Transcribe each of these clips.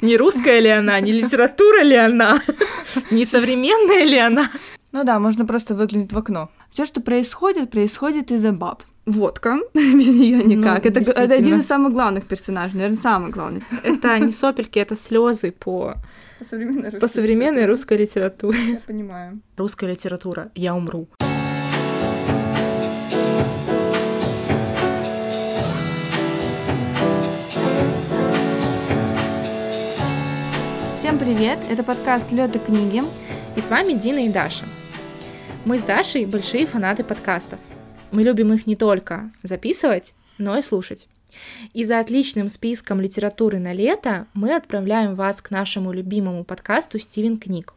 Не русская ли она, не литература ли она, не современная ли она. Ну да, можно просто выглянуть в окно. Все, что происходит, происходит из-за баб. Водка, без нее никак. Ну, это, это один из самых главных персонажей, наверное, самый главный. Это не сопельки, это слезы по, По современной, по современной русской литературе. Я понимаю. Русская литература «Я умру». Привет, это подкаст Лёд и книги. И с вами Дина и Даша. Мы с Дашей большие фанаты подкастов. Мы любим их не только записывать, но и слушать. И за отличным списком литературы на лето мы отправляем вас к нашему любимому подкасту «Стивен книг».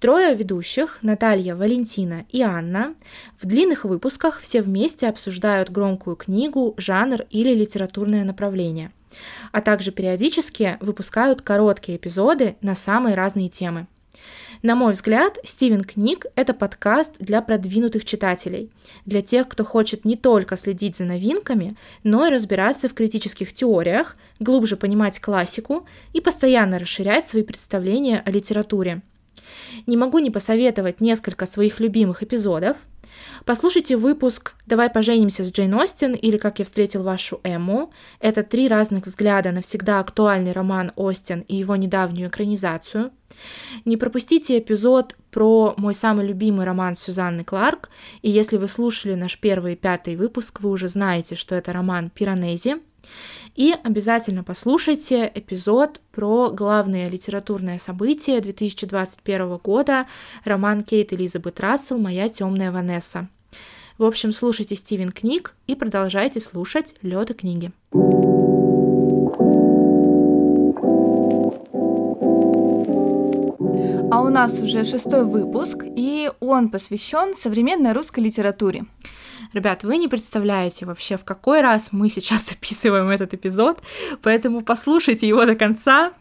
Трое ведущих, Наталья, Валентина и Анна, в длинных выпусках все вместе обсуждают громкую книгу, жанр или литературное направление, а также периодически выпускают короткие эпизоды на самые разные темы. На мой взгляд, Стивен Книг – это подкаст для продвинутых читателей, для тех, кто хочет не только следить за новинками, но и разбираться в критических теориях, глубже понимать классику и постоянно расширять свои представления о литературе. Не могу не посоветовать несколько своих любимых эпизодов. Послушайте выпуск «Давай поженимся с Джейн Остин» или «Как я встретил вашу Эмму». Это три разных взгляда на всегда актуальный роман Остин и его недавнюю экранизацию. Не пропустите эпизод про мой самый любимый роман Сюзанны Кларк, и если вы слушали наш первый и пятый выпуск, вы уже знаете, что это роман Пиранези. И обязательно послушайте эпизод про главное литературное событие 2021 года, роман Кейт Элизабет Рассел «Моя темная Ванесса». В общем, слушайте Стивен книг и продолжайте слушать Лёда книги. А у нас уже шестой выпуск, и он посвящен современной русской литературе. Ребят, вы не представляете вообще, в какой раз мы сейчас записываем этот эпизод, поэтому послушайте его до конца,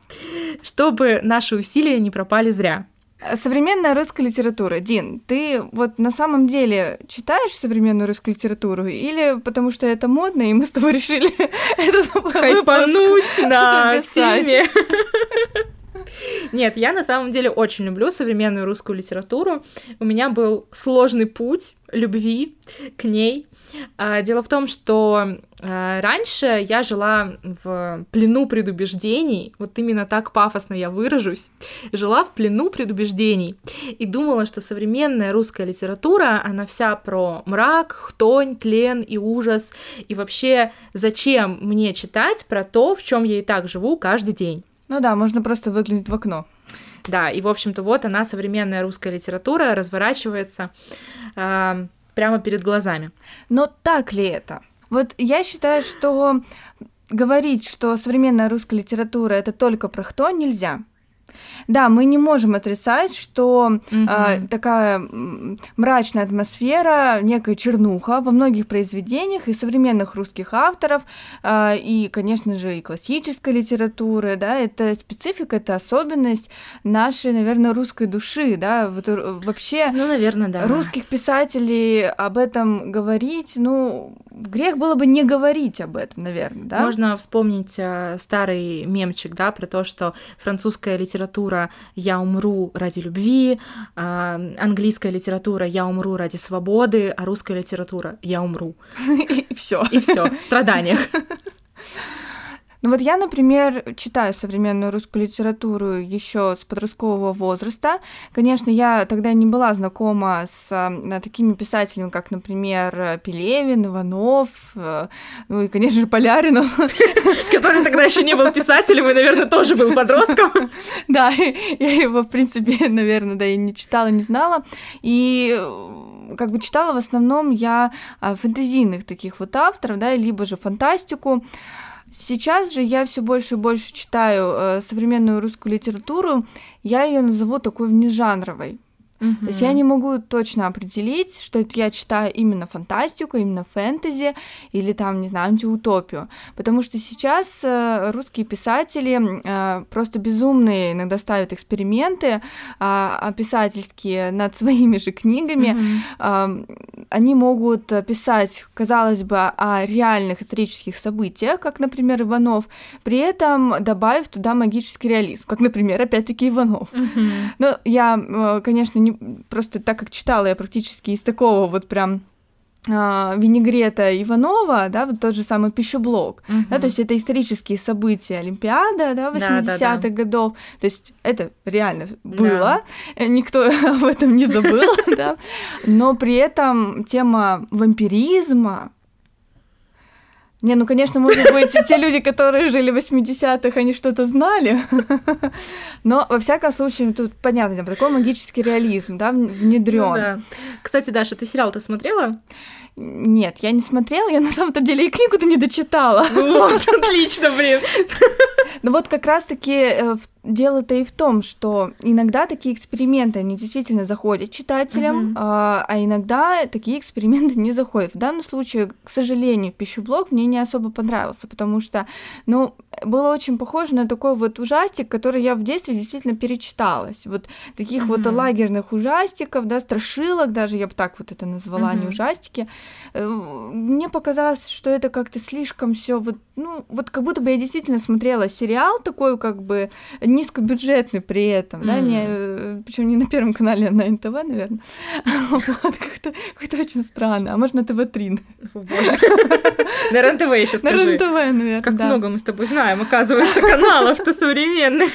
чтобы наши усилия не пропали зря. Современная русская литература. Дин, ты вот на самом деле читаешь современную русскую литературу или потому что это модно, и мы с тобой решили этот Хайпануть на теме. Нет, я на самом деле очень люблю современную русскую литературу. У меня был сложный путь любви к ней. А, Дело в том, что а, раньше я жила в плену предубеждений, вот именно так пафосно я выражусь, жила в плену предубеждений и думала, что современная русская литература, она вся про мрак, хтонь, тлен и ужас, и вообще зачем мне читать про то, в чем я и так живу каждый день. Ну да, можно просто выглянуть в окно. Да, и, в общем-то, вот она, современная русская литература, разворачивается а, прямо перед глазами. Но так ли это? Вот я считаю, что говорить, что современная русская литература это только про кто, нельзя. Да, мы не можем отрицать, что Мгм. а, такая мрачная атмосфера, некая чернуха во многих произведениях и современных русских авторов, а, и, конечно же, и классической литературы, да, это специфика, это особенность нашей, наверное, русской души, да, вот, э, вообще Ну, наверное, да. русских писателей об этом говорить, ну, грех было бы не говорить об этом, наверное, да? Можно вспомнить э, старый мемчик, да, про то, что французская литература «Я умру ради любви», а, английская литература «Я умру ради свободы», а русская литература «Я умру». И все. И все в страданиях. Ну вот я, например, читаю современную русскую литературу еще с подросткового возраста. Конечно, я тогда не была знакома с а, такими писателями, как, например, Пелевин, Иванов, э, ну и, конечно же, Поляринов. Который тогда еще не был писателем и, наверное, тоже был подростком. Да, я его, в принципе, наверное, да, и не читала, не знала. И э, как бы читала в основном я фэнтезийных таких вот авторов, да, либо же фантастику. Сейчас же я все больше и больше читаю э, современную русскую литературу. Я ее назову такой внежанровой. Uh-huh. То есть я не могу точно определить, что это я читаю именно фантастику, именно фэнтези или там, не знаю, антиутопию. Потому что сейчас э, русские писатели э, просто безумные иногда ставят эксперименты э, писательские над своими же книгами. Uh-huh. Э, они могут писать, казалось бы, о реальных исторических событиях, как, например, Иванов, при этом добавив туда магический реализм, как, например, опять-таки Иванов. Uh-huh. Но я, э, конечно, не, просто так как читала я практически из такого вот прям а, винегрета Иванова, да, вот тот же самый пищеблок, угу. да, то есть это исторические события Олимпиада, да, 80-х да, да, да. годов, то есть это реально было, да. никто об этом не забыл, да, но при этом тема вампиризма, не, ну, конечно, может быть, те люди, которые жили в 80-х, они что-то знали. Но, во всяком случае, тут понятно, такой магический реализм, да, внедрен. Ну. Кстати, Даша, ты сериал-то смотрела? Нет, я не смотрела, я на самом-то деле и книгу-то не дочитала. Вот, отлично, блин. Ну вот как раз-таки э, дело-то и в том, что иногда такие эксперименты, они действительно заходят читателям, uh-huh. а, а иногда такие эксперименты не заходят. В данном случае, к сожалению, пищеблок мне не особо понравился, потому что, ну, было очень похоже на такой вот ужастик, который я в детстве действительно перечиталась. Вот таких uh-huh. вот лагерных ужастиков, да, страшилок даже, я бы так вот это назвала, uh-huh. не ужастики. Э, мне показалось, что это как-то слишком все вот, ну, вот как будто бы я действительно смотрела сериал такой, как бы низкобюджетный при этом, mm. да, не, э, причем не на Первом канале, а на НТВ, наверное. Вот, как-то, как-то очень странно. А можно ТВ-3. На РНТВ еще скажи. На РНТВ, наверное, Как много мы с тобой знаем, оказывается, каналов-то современных.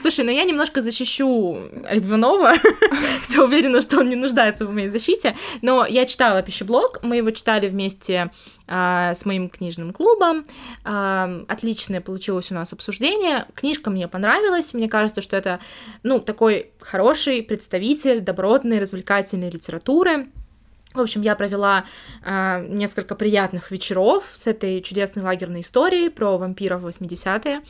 Слушай, ну я немножко защищу Альбинова, хотя уверена, что он не нуждается в моей защите, но я читала пищеблог, мы его читали вместе а, с моим книжным клубом. А, отличное получилось у нас обсуждение. Книжка мне понравилась. Мне кажется, что это, ну, такой хороший представитель добротной, развлекательной литературы. В общем, я провела э, несколько приятных вечеров с этой чудесной лагерной историей про вампиров 80-е.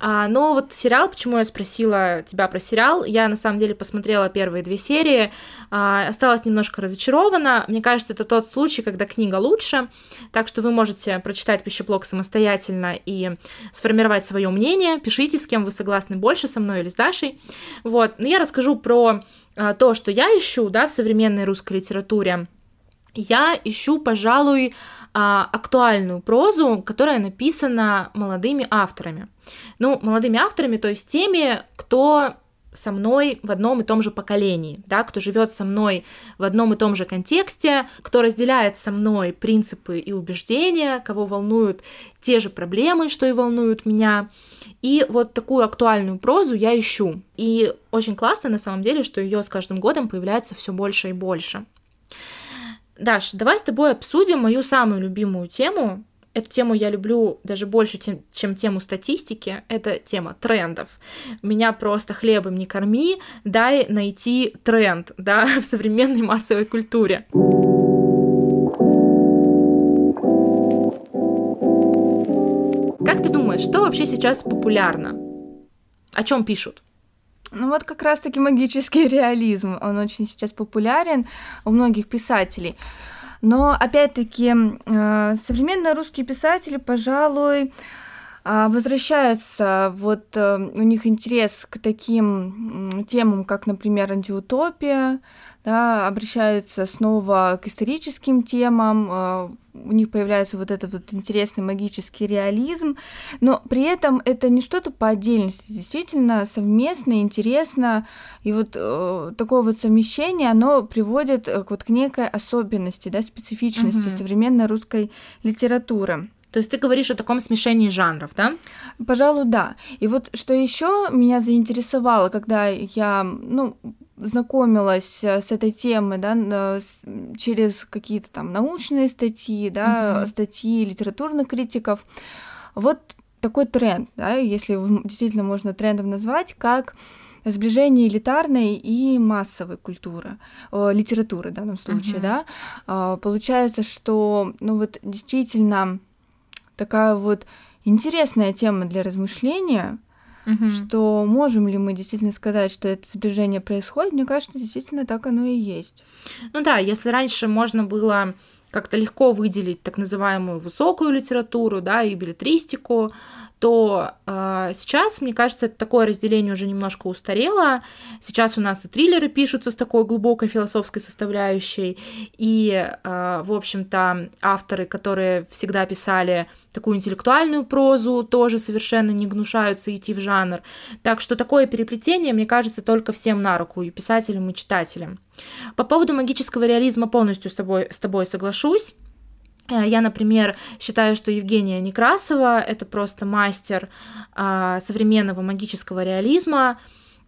А, но вот сериал, почему я спросила тебя про сериал, я на самом деле посмотрела первые две серии, а, осталась немножко разочарована. Мне кажется, это тот случай, когда книга лучше, так что вы можете прочитать пищеблок самостоятельно и сформировать свое мнение. Пишите, с кем вы согласны больше, со мной или с Дашей. Вот, но я расскажу про а, то, что я ищу, да, в современной русской литературе я ищу, пожалуй, а, актуальную прозу, которая написана молодыми авторами. Ну, молодыми авторами, то есть теми, кто со мной в одном и том же поколении, да, кто живет со мной в одном и том же контексте, кто разделяет со мной принципы и убеждения, кого волнуют те же проблемы, что и волнуют меня. И вот такую актуальную прозу я ищу. И очень классно на самом деле, что ее с каждым годом появляется все больше и больше. Даш, давай с тобой обсудим мою самую любимую тему. Эту тему я люблю даже больше, чем тему статистики. Это тема трендов. Меня просто хлебом не корми, дай найти тренд да, в современной массовой культуре. Как ты думаешь, что вообще сейчас популярно? О чем пишут? Ну вот как раз-таки магический реализм, он очень сейчас популярен у многих писателей. Но опять-таки э, современные русские писатели, пожалуй, э, возвращаются, вот э, у них интерес к таким темам, как, например, антиутопия, да, обращаются снова к историческим темам, э, у них появляется вот этот вот интересный магический реализм, но при этом это не что-то по отдельности, действительно совместно, интересно, и вот э, такое вот совмещение, оно приводит э, вот к некой особенности, да, специфичности угу. современной русской литературы. То есть ты говоришь о таком смешении жанров, да? Пожалуй, да. И вот что еще меня заинтересовало, когда я, ну, знакомилась э, с этой темой, да, через какие-то там научные статьи, да, mm-hmm. статьи литературных критиков. Вот такой тренд, да, если действительно можно трендом назвать, как сближение элитарной и массовой культуры, э, литературы в данном случае, uh-huh. да, э, получается, что, ну вот действительно такая вот интересная тема для размышления, угу. что можем ли мы действительно сказать, что это сближение происходит, мне кажется, действительно так оно и есть. Ну да, если раньше можно было как-то легко выделить так называемую высокую литературу, да, и билетристику, то э, сейчас, мне кажется, такое разделение уже немножко устарело. Сейчас у нас и триллеры пишутся с такой глубокой философской составляющей, и, э, в общем-то, авторы, которые всегда писали такую интеллектуальную прозу, тоже совершенно не гнушаются идти в жанр. Так что такое переплетение, мне кажется, только всем на руку, и писателям, и читателям. По поводу магического реализма полностью с тобой, с тобой соглашусь. Э, я, например, считаю, что Евгения Некрасова — это просто мастер а, современного магического реализма.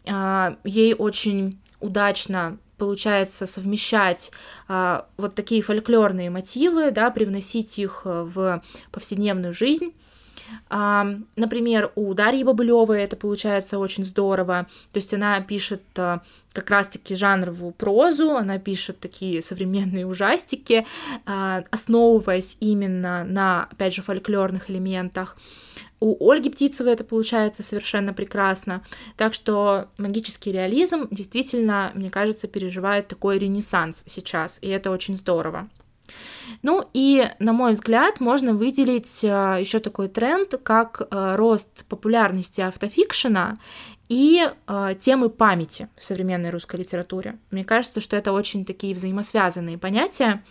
А, ей очень удачно получается совмещать а, вот такие фольклорные мотивы, да, привносить их э, в повседневную жизнь. Например, у Дарьи Бабылевой это получается очень здорово. То есть она пишет а, как раз-таки жанровую прозу, она пишет такие современные ужастики, а, основываясь именно на, опять же, фольклорных элементах. У Ольги Птицевой это получается совершенно прекрасно. Так что магический реализм действительно, мне кажется, переживает такой ренессанс сейчас, и это очень здорово. Ну и, на мой взгляд, можно выделить э, еще такой тренд, как э, рост популярности автофикшена и э, темы памяти в современной русской литературе. Мне кажется, что это очень такие взаимосвязанные понятия.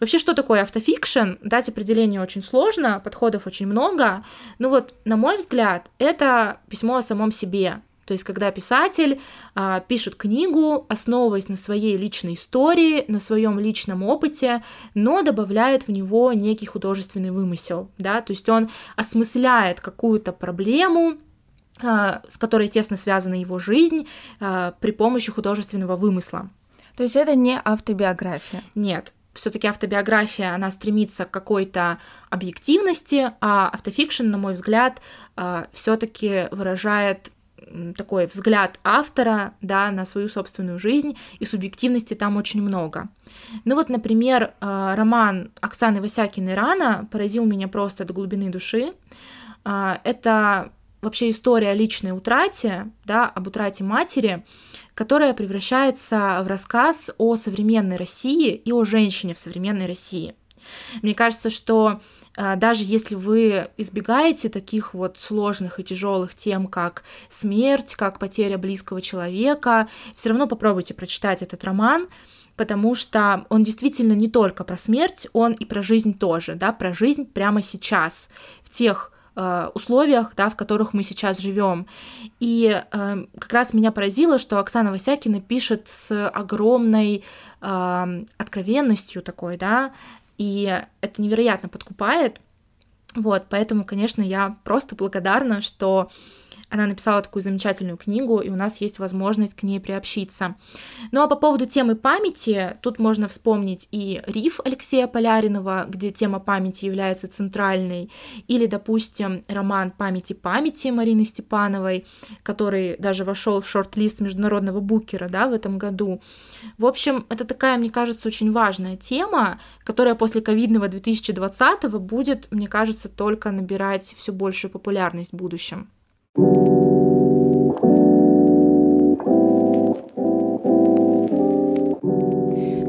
Вообще, что такое автофикшн? Дать определение очень сложно, подходов очень много. Ну вот, на мой взгляд, это письмо о самом себе, то есть, когда писатель а, пишет книгу, основываясь на своей личной истории, на своем личном опыте, но добавляет в него некий художественный вымысел, да, то есть он осмысляет какую-то проблему, а, с которой тесно связана его жизнь а, при помощи художественного вымысла. То есть это не автобиография? Нет, все-таки автобиография, она стремится к какой-то объективности, а автофикшн, на мой взгляд, а, все-таки выражает такой взгляд автора, да, на свою собственную жизнь, и субъективности там очень много. Ну вот, например, э, роман Оксаны Васякиной «Рана» поразил меня просто до глубины души. Э, это вообще история о личной утрате, да, об утрате матери, которая превращается в рассказ о современной России и о женщине в современной России. Мне кажется, что даже если вы избегаете таких вот сложных и тяжелых тем, как смерть, как потеря близкого человека, все равно попробуйте прочитать этот роман, потому что он действительно не только про смерть, он и про жизнь тоже, да, про жизнь прямо сейчас, в тех э, условиях, да, в которых мы сейчас живем. И э, как раз меня поразило, что Оксана Васякина пишет с огромной э, откровенностью такой, да, и это невероятно подкупает. Вот, поэтому, конечно, я просто благодарна, что она написала такую замечательную книгу, и у нас есть возможность к ней приобщиться. Ну а по поводу темы памяти, тут можно вспомнить и «Риф» Алексея Поляринова, где тема памяти является центральной, или, допустим, роман «Памяти памяти» Марины Степановой, который даже вошел в шорт-лист международного букера да, в этом году. В общем, это такая, мне кажется, очень важная тема, которая после ковидного 2020 будет, мне кажется, только набирать все большую популярность в будущем. В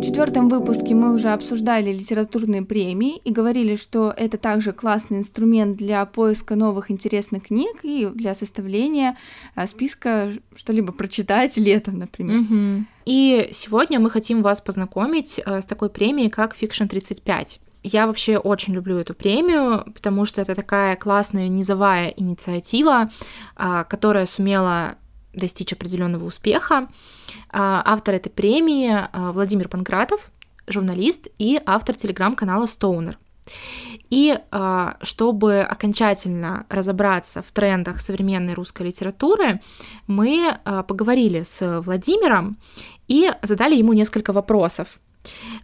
четвертом выпуске мы уже обсуждали литературные премии и говорили, что это также классный инструмент для поиска новых интересных книг и для составления а, списка что-либо прочитать летом, например. Угу. И сегодня мы хотим вас познакомить э, с такой премией, как Fiction 35. Я вообще очень люблю эту премию, потому что это такая классная низовая инициатива, а, которая сумела достичь определенного успеха. А, автор этой премии а, Владимир Панкратов, журналист и автор телеграм-канала Стоунер. И чтобы окончательно разобраться в трендах современной русской литературы, мы поговорили с Владимиром и задали ему несколько вопросов.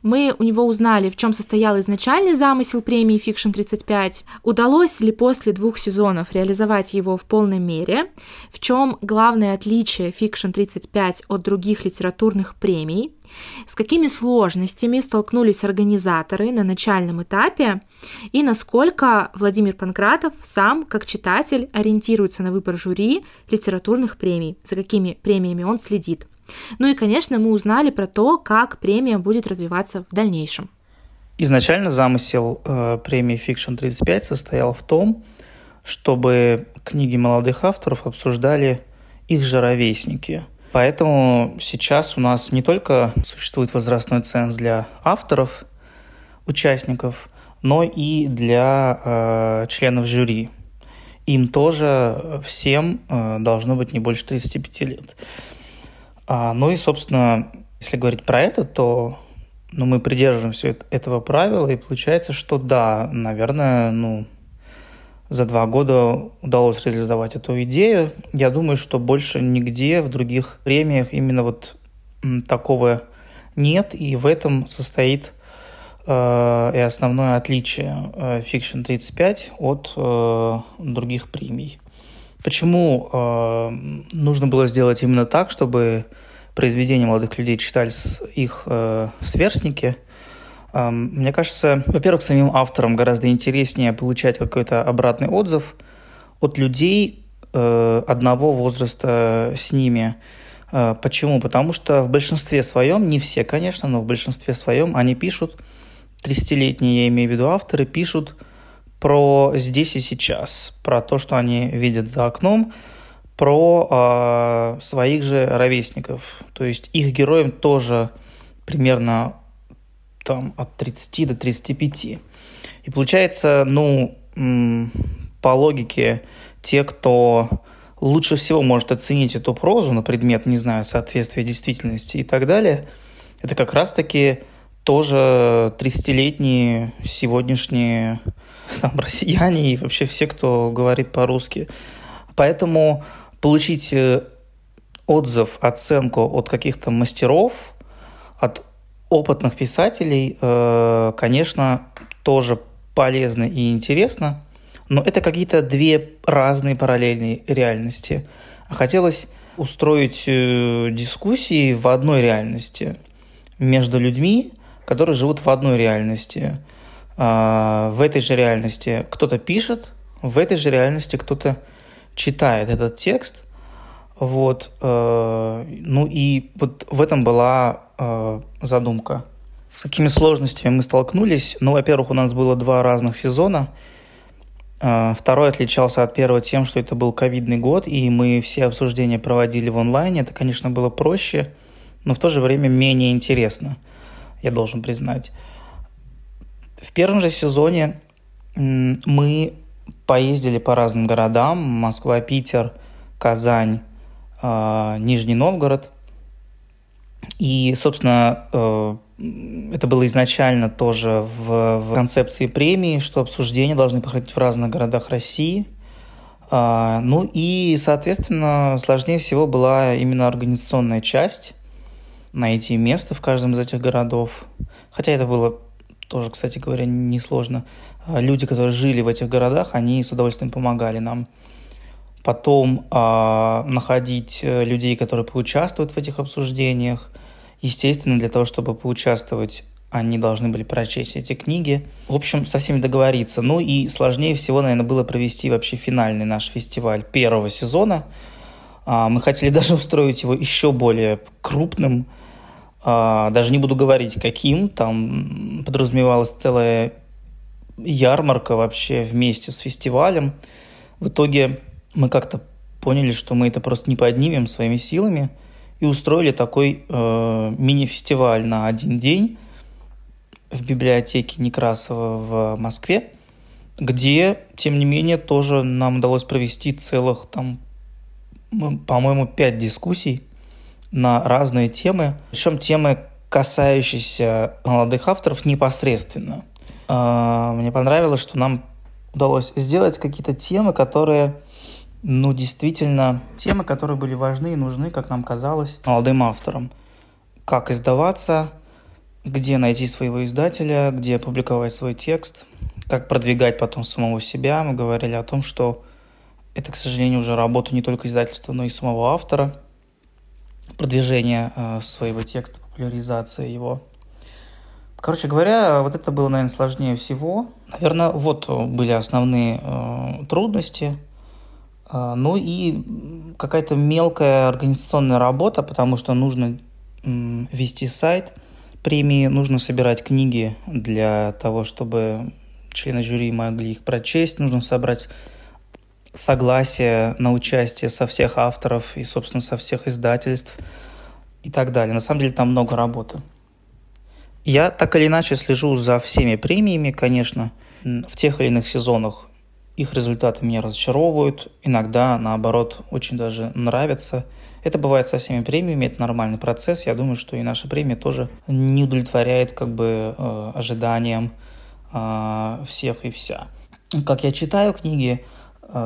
Мы у него узнали, в чем состоял изначальный замысел премии Fiction 35, удалось ли после двух сезонов реализовать его в полной мере, в чем главное отличие Fiction 35 от других литературных премий, с какими сложностями столкнулись организаторы на начальном этапе? И насколько Владимир Панкратов сам, как читатель, ориентируется на выбор жюри литературных премий, за какими премиями он следит. Ну и, конечно, мы узнали про то, как премия будет развиваться в дальнейшем. Изначально замысел э, премии Fiction 35 состоял в том, чтобы книги молодых авторов обсуждали их же ровесники. Поэтому сейчас у нас не только существует возрастной ценз для авторов, участников, но и для э, членов жюри. Им тоже всем э, должно быть не больше 35 лет. А, ну и, собственно, если говорить про это, то ну, мы придерживаемся этого правила, и получается, что да, наверное, ну, за два года удалось реализовать эту идею. Я думаю, что больше нигде в других премиях именно вот такого нет, и в этом состоит э, и основное отличие э, Fiction 35 от э, других премий. Почему э, нужно было сделать именно так, чтобы произведения молодых людей читались их э, сверстники? Э, мне кажется, во-первых, самим авторам гораздо интереснее получать какой-то обратный отзыв от людей э, одного возраста с ними. Э, почему? Потому что в большинстве своем, не все, конечно, но в большинстве своем они пишут, 30-летние, я имею в виду авторы, пишут про здесь и сейчас, про то, что они видят за окном, про э, своих же ровесников. То есть их героям тоже примерно там, от 30 до 35. И получается, ну, по логике, те, кто лучше всего может оценить эту прозу на предмет, не знаю, соответствия действительности и так далее, это как раз-таки тоже 30-летние сегодняшние там, россияне и вообще все, кто говорит по-русски. Поэтому получить э, отзыв, оценку от каких-то мастеров, от опытных писателей, э, конечно, тоже полезно и интересно, но это какие-то две разные параллельные реальности. Хотелось устроить э, дискуссии в одной реальности между людьми, которые живут в одной реальности. А, в этой же реальности кто-то пишет, в этой же реальности кто-то читает этот текст. Вот. Э, ну и вот в этом была э, задумка. С какими сложностями мы столкнулись? Ну, во-первых, у нас было два разных сезона. Э, второй отличался от первого тем, что это был ковидный год, и мы все обсуждения проводили в онлайне. Это, конечно, было проще, но в то же время менее интересно – я должен признать. В первом же сезоне мы поездили по разным городам. Москва, Питер, Казань, а, Нижний Новгород. И, собственно, э, это было изначально тоже в, в концепции премии, что обсуждения должны проходить в разных городах России. А, ну и, соответственно, сложнее всего была именно организационная часть найти место в каждом из этих городов. Хотя это было тоже, кстати говоря, несложно. А, люди, которые жили в этих городах, они с удовольствием помогали нам. Потом э, находить людей, которые поучаствуют в этих обсуждениях. Естественно, для того, чтобы поучаствовать, они должны были прочесть эти книги. В общем, со всеми договориться. Ну и сложнее всего, наверное, было провести вообще финальный наш фестиваль первого сезона. Э, мы хотели даже устроить его еще более крупным, а, даже не буду говорить, каким, там подразумевалась целая ярмарка вообще вместе с фестивалем. В итоге мы как-то поняли, что мы это просто не поднимем своими силами и устроили такой э, мини-фестиваль на один день в библиотеке Некрасова в Москве, где, тем не менее, тоже нам удалось провести целых там, по-моему, пять дискуссий на разные темы, причем темы, касающиеся молодых авторов непосредственно. А, мне понравилось, что нам удалось сделать какие-то темы, которые, ну, действительно, темы, которые были важны и нужны, как нам казалось, молодым авторам. Как издаваться, где найти своего издателя, где публиковать свой текст, как продвигать потом самого себя. Мы говорили о том, что это, к сожалению, уже работа не только издательства, но и самого автора. Продвижение э, своего текста, популяризация его. Короче говоря, вот это было, наверное, сложнее всего. Наверное, вот были основные э, трудности. Э, ну и какая-то мелкая организационная работа, потому что нужно э, вести сайт премии, нужно собирать книги для того, чтобы члены жюри могли их прочесть, нужно собрать согласие на участие со всех авторов и, собственно, со всех издательств и так далее. На самом деле там много работы. Я так или иначе слежу за всеми премиями, конечно. В тех или иных сезонах их результаты меня разочаровывают, иногда, наоборот, очень даже нравятся. Это бывает со всеми премиями, это нормальный процесс. Я думаю, что и наша премия тоже не удовлетворяет как бы э, ожиданиям э, всех и вся. Как я читаю книги,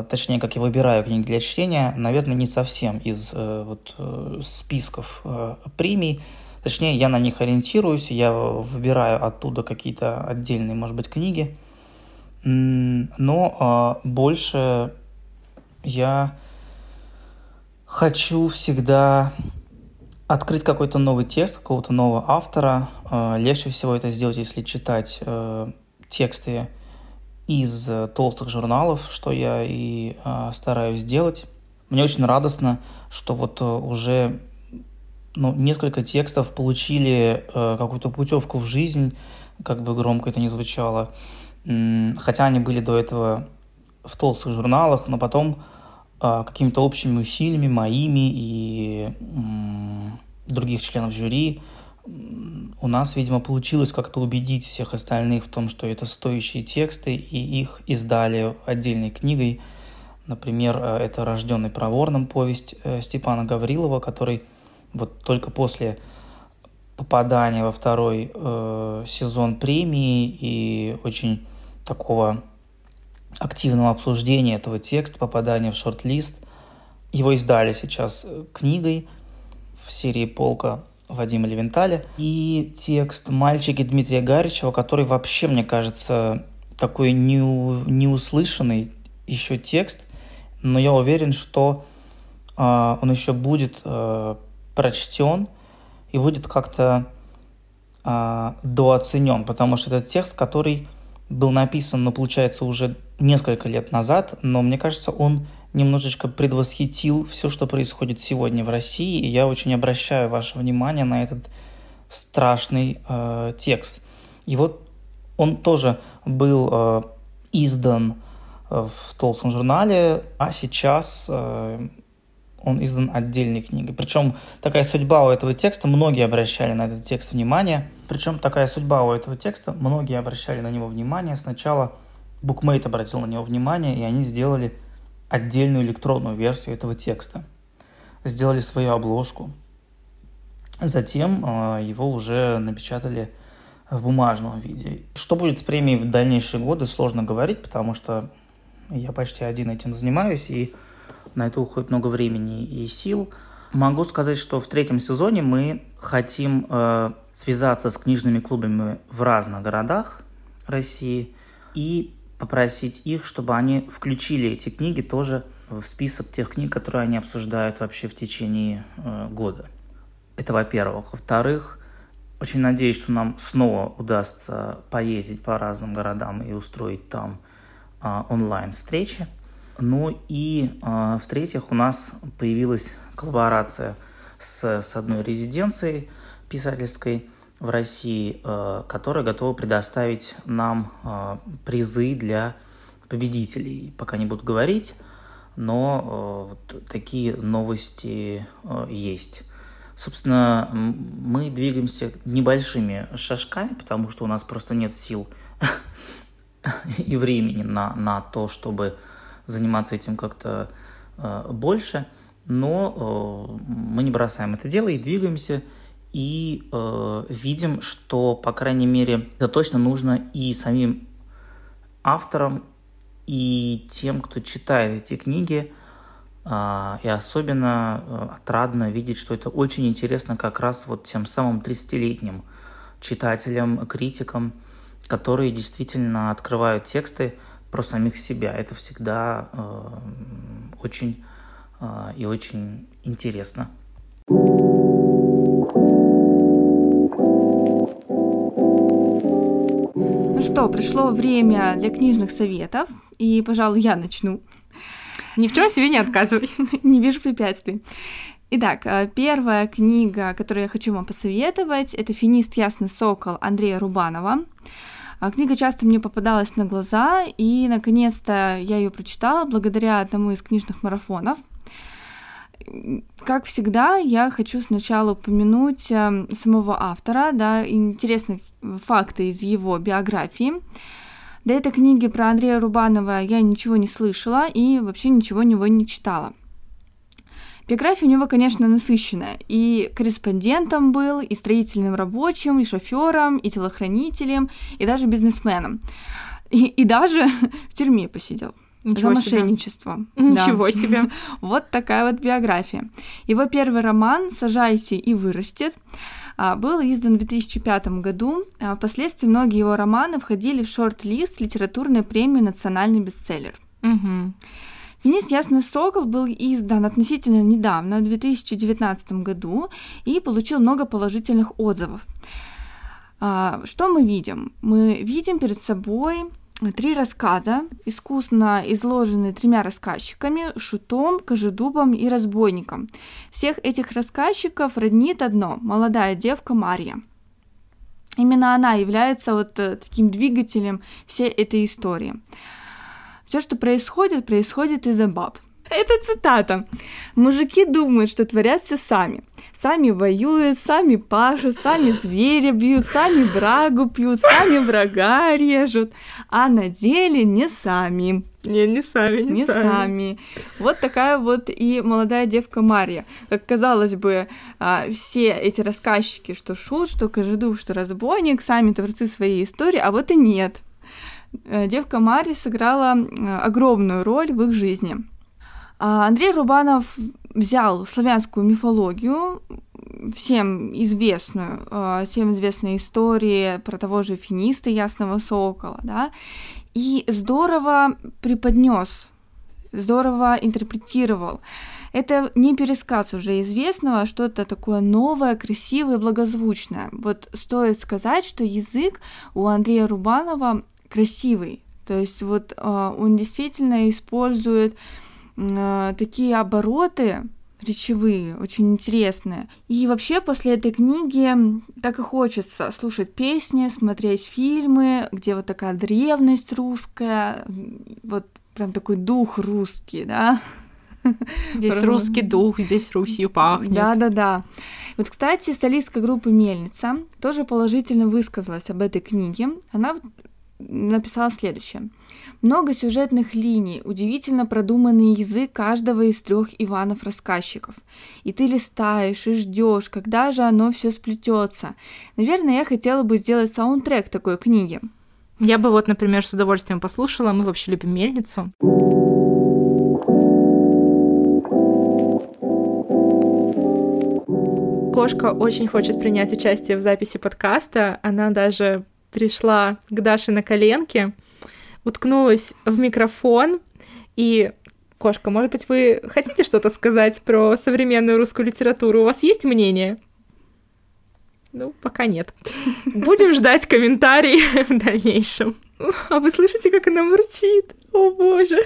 точнее, как я выбираю книги для чтения, наверное, не совсем из э, вот, э, списков э, премий, Точнее, я на них ориентируюсь, я выбираю оттуда какие-то отдельные, может быть, книги. Но э, больше я хочу всегда открыть какой-то новый текст, какого-то нового автора. Э, легче всего это сделать, если читать тексты из толстых журналов, что я и э, стараюсь делать. Мне очень радостно, что вот уже ну, несколько текстов получили э, какую-то путевку в жизнь, как бы громко это ни звучало, хотя они были до этого в толстых журналах, но потом э, какими-то общими усилиями моими и э, других членов жюри у нас, видимо, получилось как-то убедить всех остальных в том, что это стоящие тексты, и их издали отдельной книгой. Например, э, это «Рожденный проворным» повесть э, Степана Гаврилова, который вот только после попадания во второй э, сезон премии и очень такого активного обсуждения этого текста, попадания в шорт-лист. Его издали сейчас э, книгой в серии «Полка» Вадима Левенталя. И текст «Мальчики» Дмитрия Гаричева, который вообще, мне кажется, такой неу, неуслышанный еще текст, но я уверен, что э, он еще будет э, прочтен и будет как-то э, дооценен, потому что это текст, который был написан, ну, получается, уже несколько лет назад, но мне кажется, он немножечко предвосхитил все, что происходит сегодня в России, и я очень обращаю ваше внимание на этот страшный э, текст. И вот он тоже был э, издан э, в толстом журнале, а сейчас э, он издан отдельной книгой. Причем такая судьба у этого текста, многие обращали на этот текст внимание. Причем такая судьба у этого текста, многие обращали на него внимание. Сначала Букмейт обратил на него внимание, и они сделали отдельную электронную версию этого текста. Сделали свою обложку. Затем э, его уже напечатали в бумажном виде. Что будет с премией в дальнейшие годы, сложно говорить, потому что я почти один этим занимаюсь, и на это уходит много времени и сил. Могу сказать, что в третьем сезоне мы хотим э, связаться с книжными клубами в разных городах России и попросить их, чтобы они включили эти книги тоже в список тех книг, которые они обсуждают вообще в течение э, года. Это во-первых. Во-вторых, очень надеюсь, что нам снова удастся поездить по разным городам и устроить там э, онлайн-встречи. Ну и э, в-третьих, у нас появилась коллаборация с, с одной резиденцией писательской в России, э, которая готова предоставить нам э, призы для победителей. Пока не буду говорить, но э, такие новости есть. Собственно, мы двигаемся небольшими шажками, потому что у нас просто нет сил и времени на, на то, чтобы заниматься этим как-то больше, но мы не бросаем это дело и двигаемся, и э, видим, что, по крайней мере, это точно нужно и самим авторам, и тем, кто читает эти книги, э, и особенно э, отрадно видеть, что это очень интересно как раз вот тем самым 30-летним читателям, критикам, которые действительно открывают тексты про самих себя. Это всегда э, очень э, и очень интересно. Что, пришло время для книжных советов, и, пожалуй, я начну. Ни в чем себе не отказывай. Не вижу препятствий. Итак, э, первая книга, которую я хочу вам посоветовать, это «Финист Ясный Сокол» Андрея Рубанова. А, книга часто мне попадалась на глаза, и наконец-то я ее прочитала благодаря одному из книжных марафонов. Как всегда, я хочу сначала упомянуть э, самого автора, да, интересные факты из его биографии. До этой книги про Андрея Рубанова я ничего не слышала и вообще ничего у него не читала. Биография у него, конечно, насыщенная. И корреспондентом был, и строительным рабочим, и шофером, и телохранителем, и даже бизнесменом. И, и даже в тюрьме посидел. Ничего за мошенничество. Себе. Ничего да. себе. Вот такая вот биография. Его первый роман «Сажайте и вырастет» а, был издан в 2005 году. А, впоследствии многие его романы входили в шорт-лист литературной премии «Национальный бестселлер». Угу. Финист Ясный Сокол был издан относительно недавно, в 2019 году, и получил много положительных отзывов. А, что мы видим? Мы видим перед собой три рассказа, искусно изложенные тремя рассказчиками – Шутом, Кожедубом и Разбойником. Всех этих рассказчиков роднит одно – молодая девка Марья. Именно она является вот э, таким двигателем всей этой истории. Все, что происходит, происходит из-за баб. Это цитата. Мужики думают, что творят все сами. Сами воюют, сами пашут, сами зверя бьют, сами брагу пьют, сами врага режут, а на деле не сами. Не, не сами, не, не сами. сами. Вот такая вот и молодая девка Марья. Как казалось бы, а, все эти рассказчики, что шут, что кожедуб, что разбойник, сами творцы своей истории, а вот и нет. Э, девка Марья сыграла огромную роль в их жизни. А Андрей Рубанов взял славянскую мифологию, всем известную, э, всем известные истории про того же финиста Ясного Сокола, да, и здорово преподнес, здорово интерпретировал. Это не пересказ уже известного, а что-то такое новое, красивое, благозвучное. Вот стоит сказать, что язык у Андрея Рубанова красивый. То есть вот э, он действительно использует э, такие обороты речевые, очень интересные. И вообще после этой книги так и хочется слушать песни, смотреть фильмы, где вот такая древность русская, вот прям такой дух русский, да. Здесь русский дух, здесь Русью пахнет. Да-да-да. Вот, кстати, солистка группы «Мельница» тоже положительно высказалась об этой книге. Она написала следующее. Много сюжетных линий, удивительно продуманный язык каждого из трех Иванов-рассказчиков. И ты листаешь и ждешь, когда же оно все сплетется. Наверное, я хотела бы сделать саундтрек такой книги. Я бы вот, например, с удовольствием послушала. Мы вообще любим мельницу. Кошка очень хочет принять участие в записи подкаста. Она даже пришла к Даше на коленке, уткнулась в микрофон и Кошка, может быть, вы хотите что-то сказать про современную русскую литературу? У вас есть мнение? Ну, пока нет. Будем ждать комментарий в дальнейшем. А вы слышите, как она мурчит? О боже.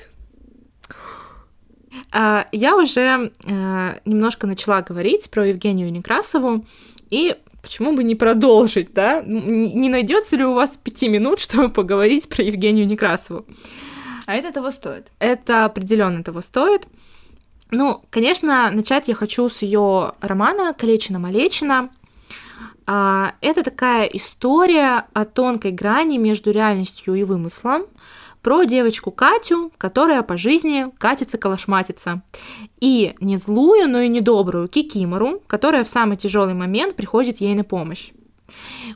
А, я уже а, немножко начала говорить про Евгению Некрасову, и почему бы не продолжить, да? Не найдется ли у вас пяти минут, чтобы поговорить про Евгению Некрасову? А это того стоит? Это определенно того стоит. Ну, конечно, начать я хочу с ее романа «Калечина-малечина». А, это такая история о тонкой грани между реальностью и вымыслом, про девочку Катю, которая по жизни катится-калашматится. И не злую, но и недобрую Кикимору, которая в самый тяжелый момент приходит ей на помощь.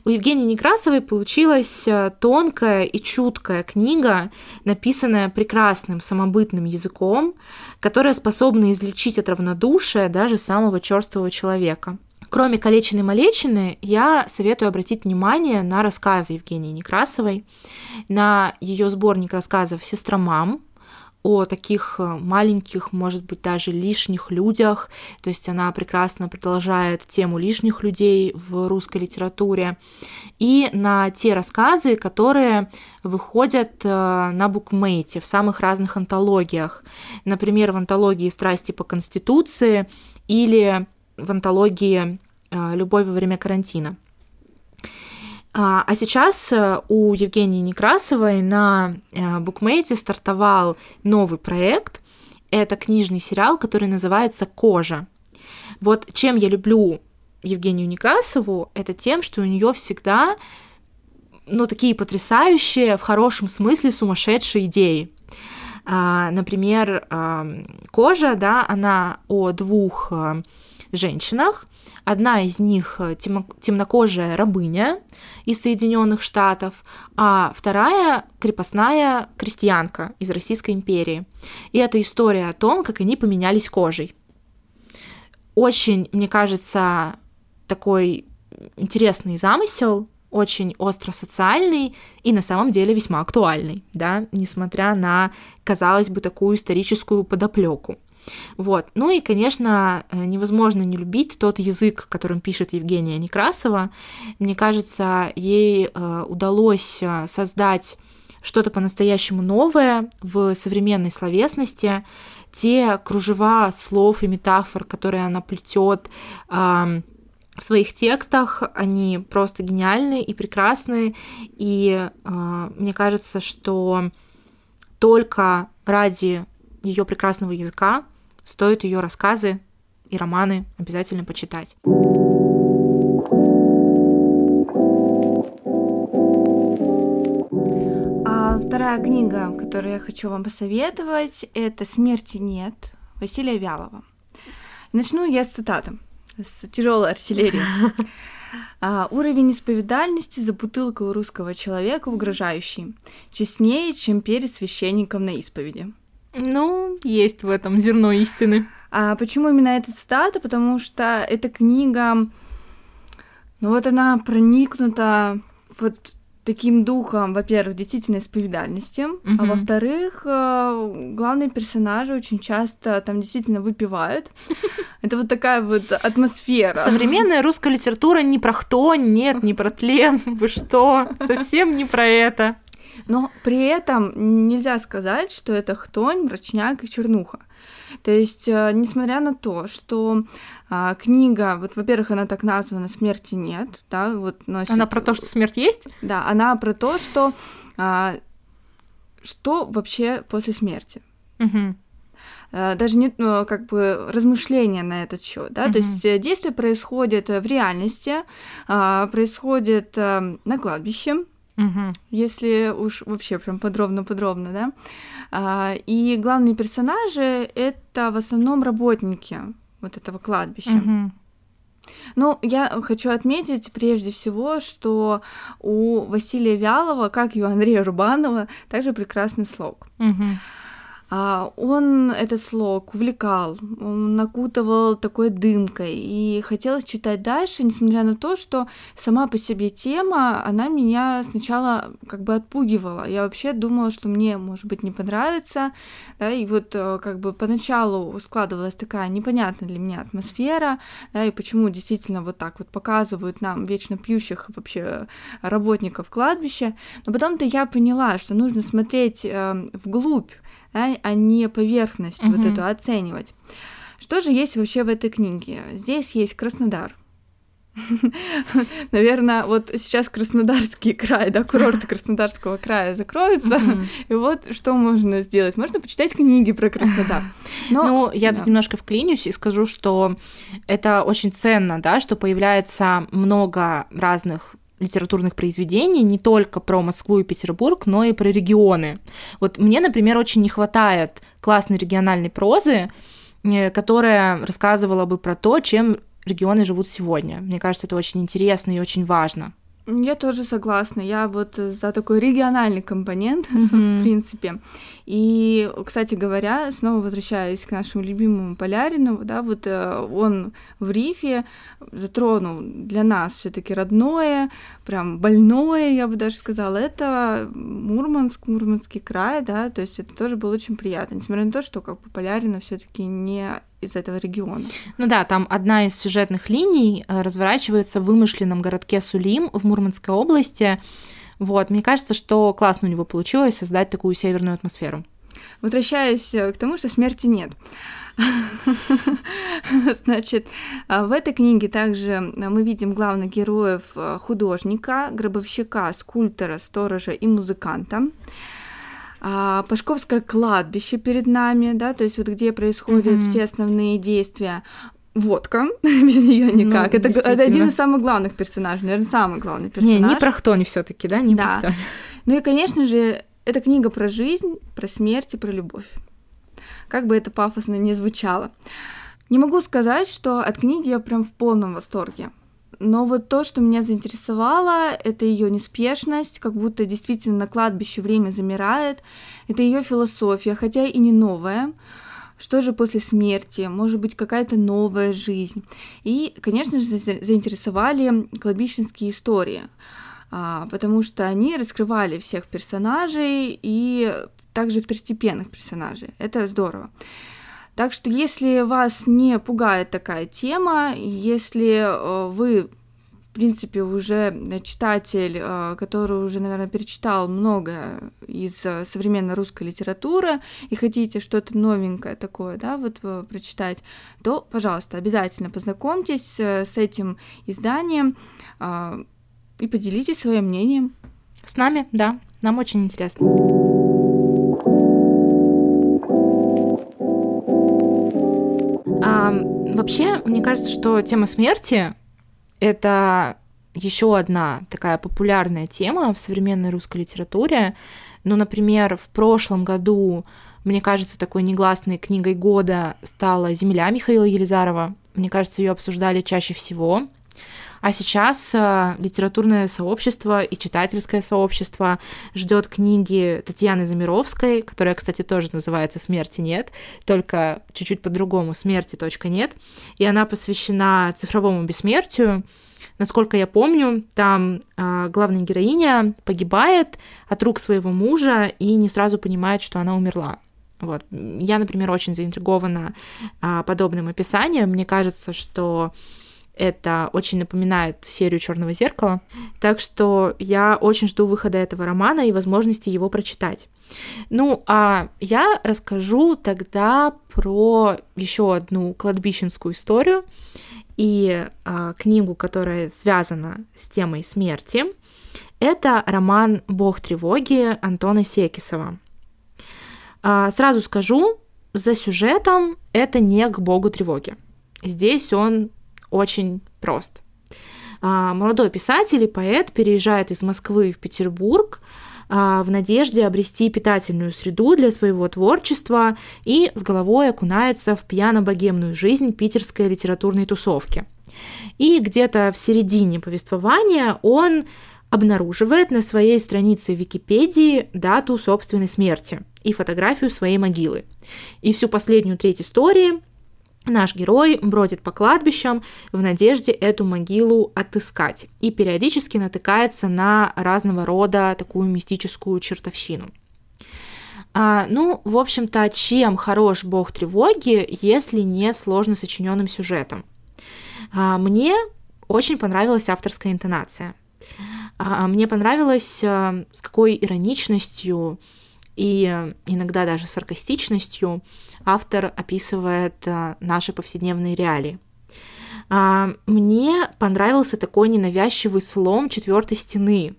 У Евгении Некрасовой получилась э, тонкая и чуткая книга, написанная прекрасным самобытным языком, которая способна излечить от равнодушия даже самого черствого человека. Кроме «Калечины-малечины», я советую обратить внимание на рассказы Евгении Некрасовой, на ее сборник рассказов «Сестра мам», о таких э, маленьких, может быть, даже лишних людях. То есть она прекрасно продолжает тему лишних людей в русской литературе. И на те рассказы, которые выходят э, на букмейте в самых разных антологиях. Например, в антологии «Страсти по Конституции» или в антологии «Любовь во время карантина». А, а сейчас э, у Евгении Некрасовой на э, букмейте стартовал новый проект. Это книжный сериал, который называется «Кожа». Вот чем я люблю Евгению Некрасову, это тем, что у нее всегда ну, такие потрясающие, в хорошем смысле, сумасшедшие идеи. А, например, кожа, да, она о двух э, женщинах, Одна из них э, темнокожая рабыня из Соединенных Штатов, а вторая крепостная крестьянка из Российской империи. И это история о том, как они поменялись кожей. Очень, мне кажется, такой интересный замысел, очень остро социальный и на самом деле весьма актуальный, да, несмотря на, казалось бы, такую историческую подоплеку. Вот. Ну и, конечно, э, невозможно не любить тот язык, которым пишет Евгения Некрасова. Мне кажется, ей э, удалось э, создать что-то по-настоящему новое в современной словесности. Те кружева слов и метафор, которые она плетет в своих текстах, они просто гениальны и прекрасны. И мне кажется, что только ради ее прекрасного языка Стоит ее рассказы и романы обязательно почитать. А вторая книга, которую я хочу вам посоветовать, это «Смерти нет» Василия Вялова. Начну я с цитаты, с тяжелой артиллерии. А, уровень исповедальности за бутылкой у русского человека угрожающий, честнее, чем перед священником на исповеди. Ну, есть в этом зерно истины. А почему именно эта цитата? Потому что эта книга, ну вот она проникнута вот таким духом, во-первых, действительно исповедальности, uh-huh. а во-вторых, э, главные персонажи очень часто там действительно выпивают. Это вот такая вот атмосфера. Современная русская литература не про хтонь, нет, не про тлен, вы что, совсем не про это. Но при этом нельзя сказать, что это хтонь, мрачняк и чернуха. То есть, э, несмотря на то, что а, книга, вот, во-первых, она так названа «Смерти нет», да, вот носит... Она про то, что смерть есть? Да, она про то, что а, что вообще после смерти. Угу даже не ну, как бы размышления на этот счет, да, uh то есть э, действие происходит в реальности, а, происходит на кладбище, Угу. Если уж вообще прям подробно-подробно, да. А, и главные персонажи это в основном работники вот этого кладбища. Угу. Ну, я хочу отметить прежде всего, что у Василия Вялова, как и у Андрея Рубанова, также прекрасный слог. Угу. А, он этот слог увлекал, он накутывал такой дымкой, и хотелось читать дальше, несмотря на то, что сама по себе тема, она меня сначала как бы отпугивала. Я вообще думала, что мне, может быть, не понравится, да, и вот э, как бы поначалу складывалась такая непонятная для меня атмосфера, да, и почему действительно вот так вот показывают нам вечно пьющих вообще работников кладбища, но потом-то я поняла, что нужно смотреть э, вглубь, а не поверхность угу. вот эту оценивать. Что же есть вообще в этой книге? Здесь есть Краснодар. Наверное, вот сейчас Краснодарский край, да, курорты Краснодарского края закроются, и вот что можно сделать? Можно почитать книги про Краснодар. Но, ну, я да. тут немножко вклинюсь и скажу, что это очень ценно, да, что появляется много разных литературных произведений не только про Москву и Петербург, но и про регионы. Вот мне, например, очень не хватает классной региональной прозы, э, которая рассказывала бы про то, чем регионы живут сегодня. Мне кажется, это очень интересно и очень важно. Я тоже согласна. Я вот за такой региональный компонент, mm-hmm. в принципе. И, кстати говоря, снова возвращаясь к нашему любимому Полярину, да, вот э, он в рифе затронул для нас все таки родное, прям больное, я бы даже сказала, это Мурманск, Мурманский край, да, то есть это тоже было очень приятно, несмотря на то, что как бы Полярина все таки не из этого региона. Ну да, там одна из сюжетных линий э, разворачивается в вымышленном городке Сулим в Мурманской области. Вот, мне кажется, что классно у него получилось создать такую северную атмосферу. Возвращаясь э, к тому, что смерти нет. Значит, э, в этой книге также мы видим главных героев художника, гробовщика, скульптора, сторожа и музыканта а, Пашковское кладбище перед нами, да, то есть вот где происходят mm-hmm. все основные действия. Водка, без нее ну, никак. Ну, это, это один из самых главных персонажей, наверное, самый главный персонаж. Не, не про хтони все таки да, не да. про Ну и, конечно же, это книга про жизнь, про смерть и про любовь. Как бы это пафосно не звучало. Не могу сказать, что от книги я прям в полном восторге. Но вот то, что меня заинтересовало, это ее неспешность, как будто действительно на кладбище время замирает. Это ее философия, хотя и не новая. Что же после смерти? Может быть, какая-то новая жизнь? И, конечно же, заинтересовали кладбищенские истории, а, потому что они раскрывали всех персонажей и также второстепенных персонажей. Это здорово. Так что если вас не пугает такая тема, если э, вы в принципе, уже читатель, э, который уже, наверное, перечитал много из э, современной русской литературы и хотите что-то новенькое такое, да, вот прочитать, то, пожалуйста, обязательно познакомьтесь с этим изданием и поделитесь своим мнением. С нами, да, нам очень интересно. Мне кажется, что тема смерти это еще одна такая популярная тема в современной русской литературе. Ну, например, в прошлом году, мне кажется, такой негласной книгой года стала «Земля» Михаила Елизарова. Мне кажется, ее обсуждали чаще всего. А сейчас э, литературное сообщество и читательское сообщество ждет книги Татьяны Замировской, которая, кстати, тоже называется «Смерти нет», только чуть-чуть по-другому «Смерти. нет». И она посвящена цифровому бессмертию. Насколько я помню, там э, главная героиня погибает от рук своего мужа и не сразу понимает, что она умерла. Вот. Я, например, очень заинтригована а, подобным описанием. Мне кажется, что это очень напоминает серию Черного зеркала. Так что я очень жду выхода этого романа и возможности его прочитать. Ну, а я расскажу тогда про еще одну кладбищенскую историю и а, книгу, которая связана с темой смерти. Это роман «Бог тревоги» Антона Секисова. А, сразу скажу, за сюжетом это не к богу тревоги. Здесь он очень прост. А, молодой писатель и поэт переезжает из Москвы в Петербург а, в надежде обрести питательную среду для своего творчества и с головой окунается в пьяно-богемную жизнь питерской литературной тусовки. И где-то в середине повествования он обнаруживает на своей странице Википедии дату собственной смерти и фотографию своей могилы. И всю последнюю треть истории Наш герой бродит по кладбищам в надежде эту могилу отыскать и периодически натыкается на разного рода такую мистическую чертовщину. А, ну, в общем-то, чем хорош бог тревоги, если не сложно сочиненным сюжетом? А, мне очень понравилась авторская интонация. А, мне понравилось, а, с какой ироничностью и иногда даже саркастичностью автор описывает а, наши повседневные реалии. А, мне понравился такой ненавязчивый слом четвертой стены.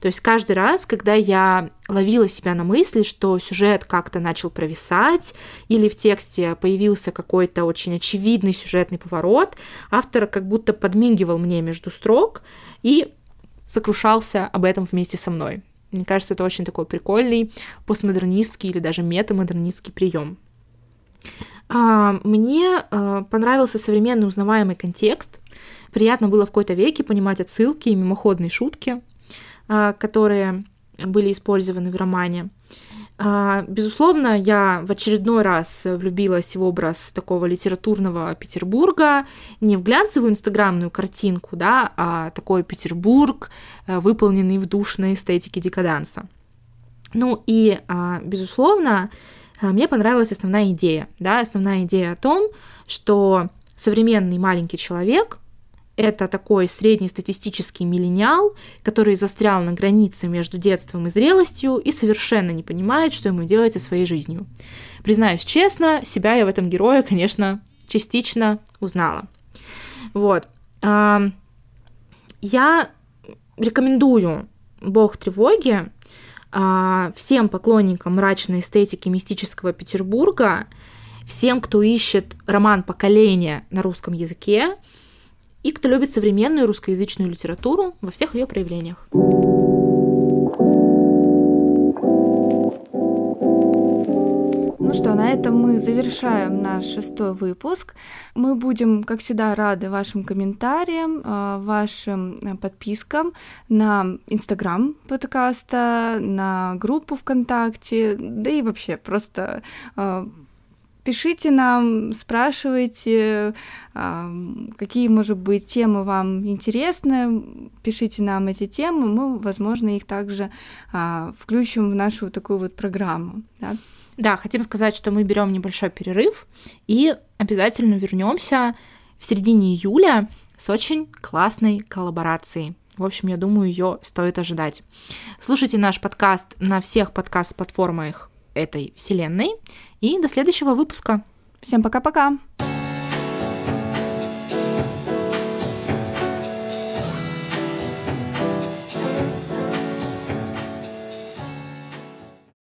То есть каждый раз, когда я ловила себя на мысли, что сюжет как-то начал провисать, или в тексте появился какой-то очень очевидный сюжетный поворот, автор как будто подмигивал мне между строк и сокрушался об этом вместе со мной. Мне кажется, это очень такой прикольный постмодернистский или даже метамодернистский прием. А, мне а, понравился современный узнаваемый контекст. Приятно было в какой-то веке понимать отсылки и мимоходные шутки, а, которые были использованы в романе. Безусловно, я в очередной раз влюбилась в образ такого литературного Петербурга, не в глянцевую инстаграмную картинку, да, а такой Петербург, выполненный в душной эстетике декаданса. Ну и, безусловно, мне понравилась основная идея, да, основная идея о том, что современный маленький человек это такой среднестатистический миллениал, который застрял на границе между детством и зрелостью и совершенно не понимает, что ему делать со своей жизнью. Признаюсь честно, себя я в этом герое, конечно, частично узнала. Вот. А, я рекомендую «Бог тревоги», а, всем поклонникам мрачной эстетики мистического Петербурга, всем, кто ищет роман поколения на русском языке и кто любит современную русскоязычную литературу во всех ее проявлениях. Что, на этом мы завершаем наш шестой выпуск. Мы будем, как всегда, рады вашим комментариям, а, вашим э, подпискам на Инстаграм подкаста, на группу ВКонтакте, да и вообще просто а, пишите нам, спрашивайте, какие, может быть, темы вам интересны, пишите нам эти темы, мы, возможно, их также включим в нашу такую вот программу. Да? Да, хотим сказать, что мы берем небольшой перерыв и обязательно вернемся в середине июля с очень классной коллаборацией. В общем, я думаю, ее стоит ожидать. Слушайте наш подкаст на всех подкаст-платформах этой вселенной. И до следующего выпуска. Всем пока-пока.